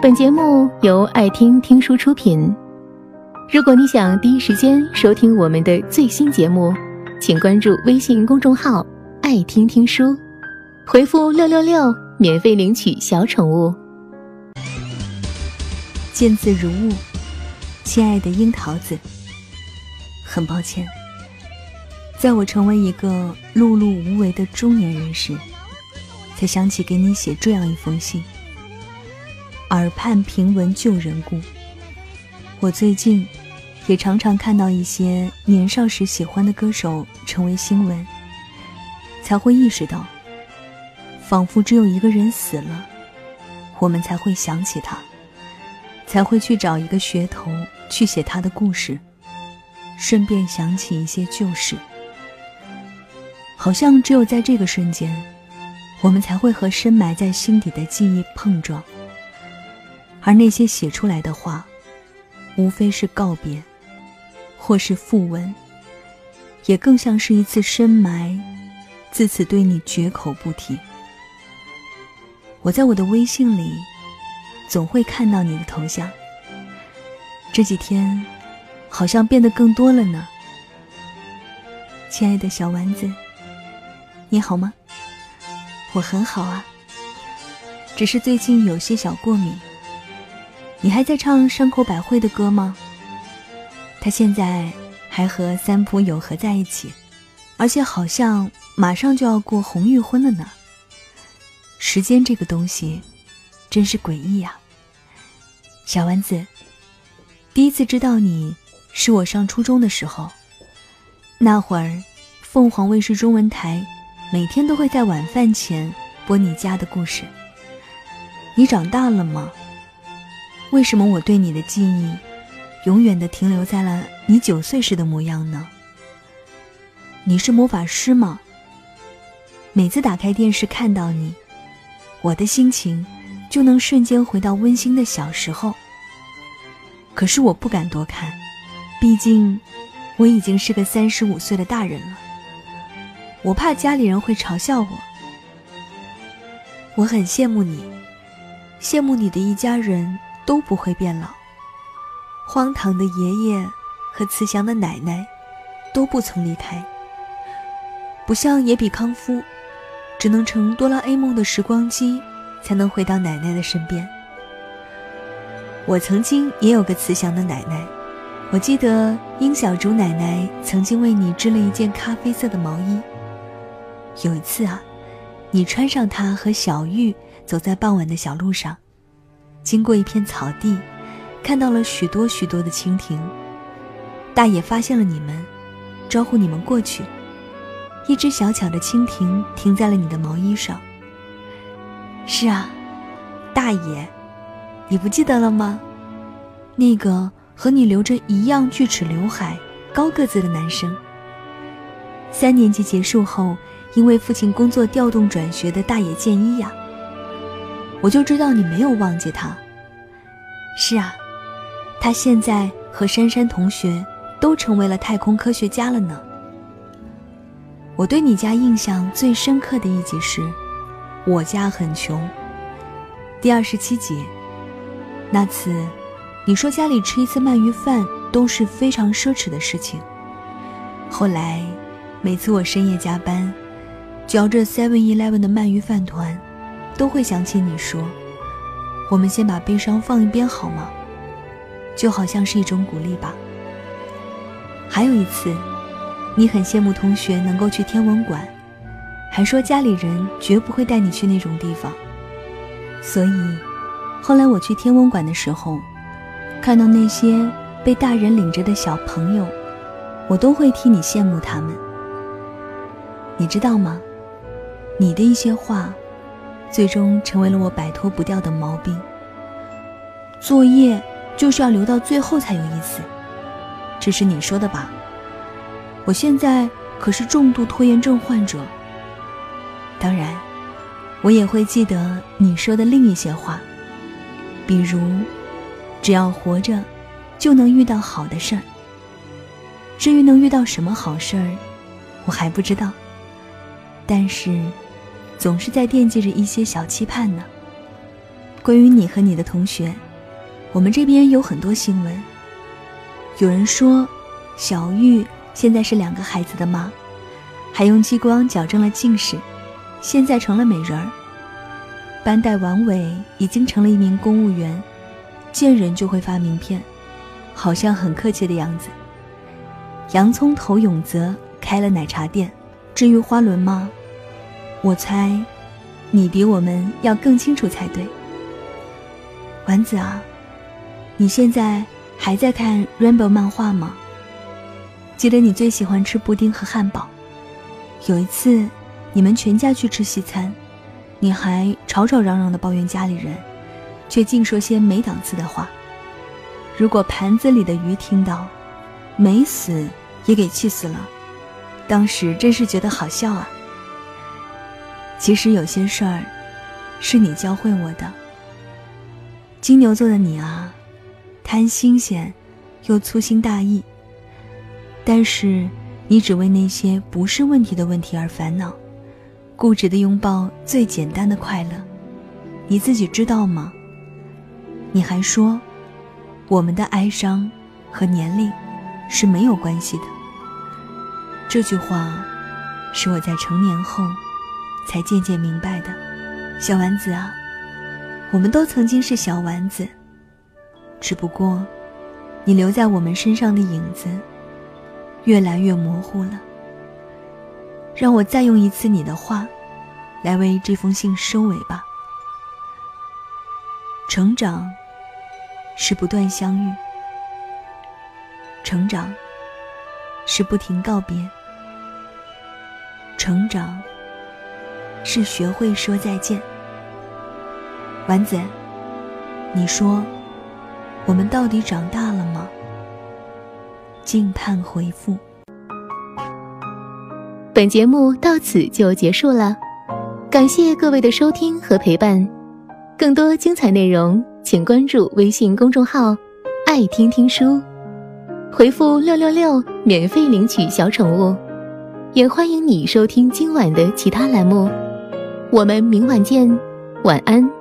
本节目由爱听听书出品。如果你想第一时间收听我们的最新节目，请关注微信公众号“爱听听书”，回复“六六六”免费领取小宠物。见字如晤，亲爱的樱桃子，很抱歉，在我成为一个碌碌无为的中年人时，才想起给你写这样一封信。耳畔平闻旧人故，我最近也常常看到一些年少时喜欢的歌手成为新闻，才会意识到，仿佛只有一个人死了，我们才会想起他，才会去找一个噱头去写他的故事，顺便想起一些旧事。好像只有在这个瞬间，我们才会和深埋在心底的记忆碰撞。而那些写出来的话，无非是告别，或是讣文，也更像是一次深埋，自此对你绝口不提。我在我的微信里，总会看到你的头像。这几天，好像变得更多了呢。亲爱的小丸子，你好吗？我很好啊，只是最近有些小过敏。你还在唱山口百惠的歌吗？他现在还和三浦友和在一起，而且好像马上就要过红玉婚了呢。时间这个东西，真是诡异呀。小丸子，第一次知道你是我上初中的时候，那会儿凤凰卫视中文台每天都会在晚饭前播你家的故事。你长大了吗？为什么我对你的记忆，永远的停留在了你九岁时的模样呢？你是魔法师吗？每次打开电视看到你，我的心情就能瞬间回到温馨的小时候。可是我不敢多看，毕竟我已经是个三十五岁的大人了。我怕家里人会嘲笑我。我很羡慕你，羡慕你的一家人。都不会变老。荒唐的爷爷和慈祥的奶奶都不曾离开，不像野比康夫，只能乘哆啦 A 梦的时光机才能回到奶奶的身边。我曾经也有个慈祥的奶奶，我记得殷小竹奶奶曾经为你织了一件咖啡色的毛衣。有一次啊，你穿上它和小玉走在傍晚的小路上。经过一片草地，看到了许多许多的蜻蜓。大爷发现了你们，招呼你们过去。一只小巧的蜻蜓停在了你的毛衣上。是啊，大爷，你不记得了吗？那个和你留着一样锯齿刘海、高个子的男生。三年级结束后，因为父亲工作调动转学的大野健一呀。我就知道你没有忘记他。是啊，他现在和珊珊同学都成为了太空科学家了呢。我对你家印象最深刻的一集是，我家很穷。第二十七集，那次你说家里吃一次鳗鱼饭都是非常奢侈的事情。后来，每次我深夜加班，嚼着 Seven Eleven 的鳗鱼饭团。都会想起你说：“我们先把悲伤放一边好吗？”就好像是一种鼓励吧。还有一次，你很羡慕同学能够去天文馆，还说家里人绝不会带你去那种地方。所以，后来我去天文馆的时候，看到那些被大人领着的小朋友，我都会替你羡慕他们。你知道吗？你的一些话。最终成为了我摆脱不掉的毛病。作业就是要留到最后才有意思，这是你说的吧？我现在可是重度拖延症患者。当然，我也会记得你说的另一些话，比如，只要活着，就能遇到好的事儿。至于能遇到什么好事儿，我还不知道。但是。总是在惦记着一些小期盼呢。关于你和你的同学，我们这边有很多新闻。有人说，小玉现在是两个孩子的妈，还用激光矫正了近视，现在成了美人儿。班代王伟已经成了一名公务员，见人就会发名片，好像很客气的样子。洋葱头永泽开了奶茶店。至于花轮吗？我猜，你比我们要更清楚才对。丸子啊，你现在还在看 Rainbow 漫画吗？记得你最喜欢吃布丁和汉堡。有一次，你们全家去吃西餐，你还吵吵嚷嚷的抱怨家里人，却净说些没档次的话。如果盘子里的鱼听到，没死也给气死了。当时真是觉得好笑啊！其实有些事儿，是你教会我的。金牛座的你啊，贪新鲜，又粗心大意。但是你只为那些不是问题的问题而烦恼，固执的拥抱最简单的快乐，你自己知道吗？你还说，我们的哀伤和年龄是没有关系的。这句话，是我在成年后才渐渐明白的。小丸子啊，我们都曾经是小丸子，只不过你留在我们身上的影子越来越模糊了。让我再用一次你的话，来为这封信收尾吧。成长是不断相遇，成长是不停告别。成长是学会说再见。丸子，你说，我们到底长大了吗？静盼回复。本节目到此就结束了，感谢各位的收听和陪伴。更多精彩内容，请关注微信公众号“爱听听书”，回复“六六六”免费领取小宠物。也欢迎你收听今晚的其他栏目，我们明晚见，晚安。